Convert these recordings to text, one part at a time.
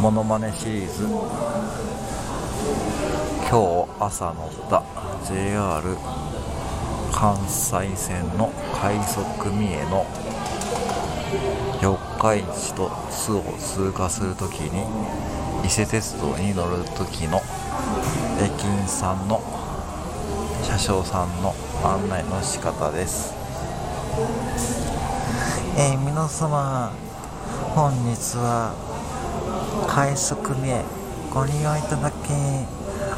モノマネシリーズ。今日朝乗った。JR 関西線の快速三重の。四日市と津を通過するときに。伊勢鉄道に乗る時の。駅員さんの。車掌さんの。案内の仕方です。えー、皆様本日は快速名ご利用いただき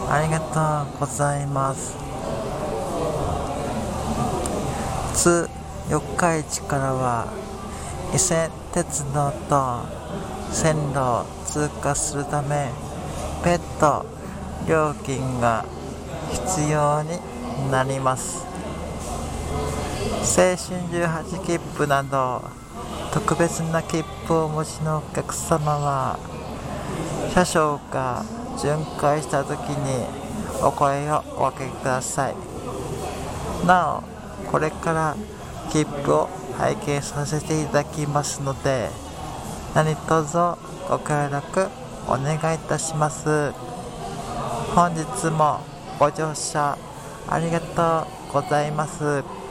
ありがとうございます。津四日市からは伊勢鉄道と線路を通過するため別途料金が必要になります。青春18切符など特別な切符をお持ちのお客様は車掌が巡回した時にお声をおかけくださいなおこれから切符を拝見させていただきますので何卒ご協力お願いいたします本日もご乗車ありがとうございます。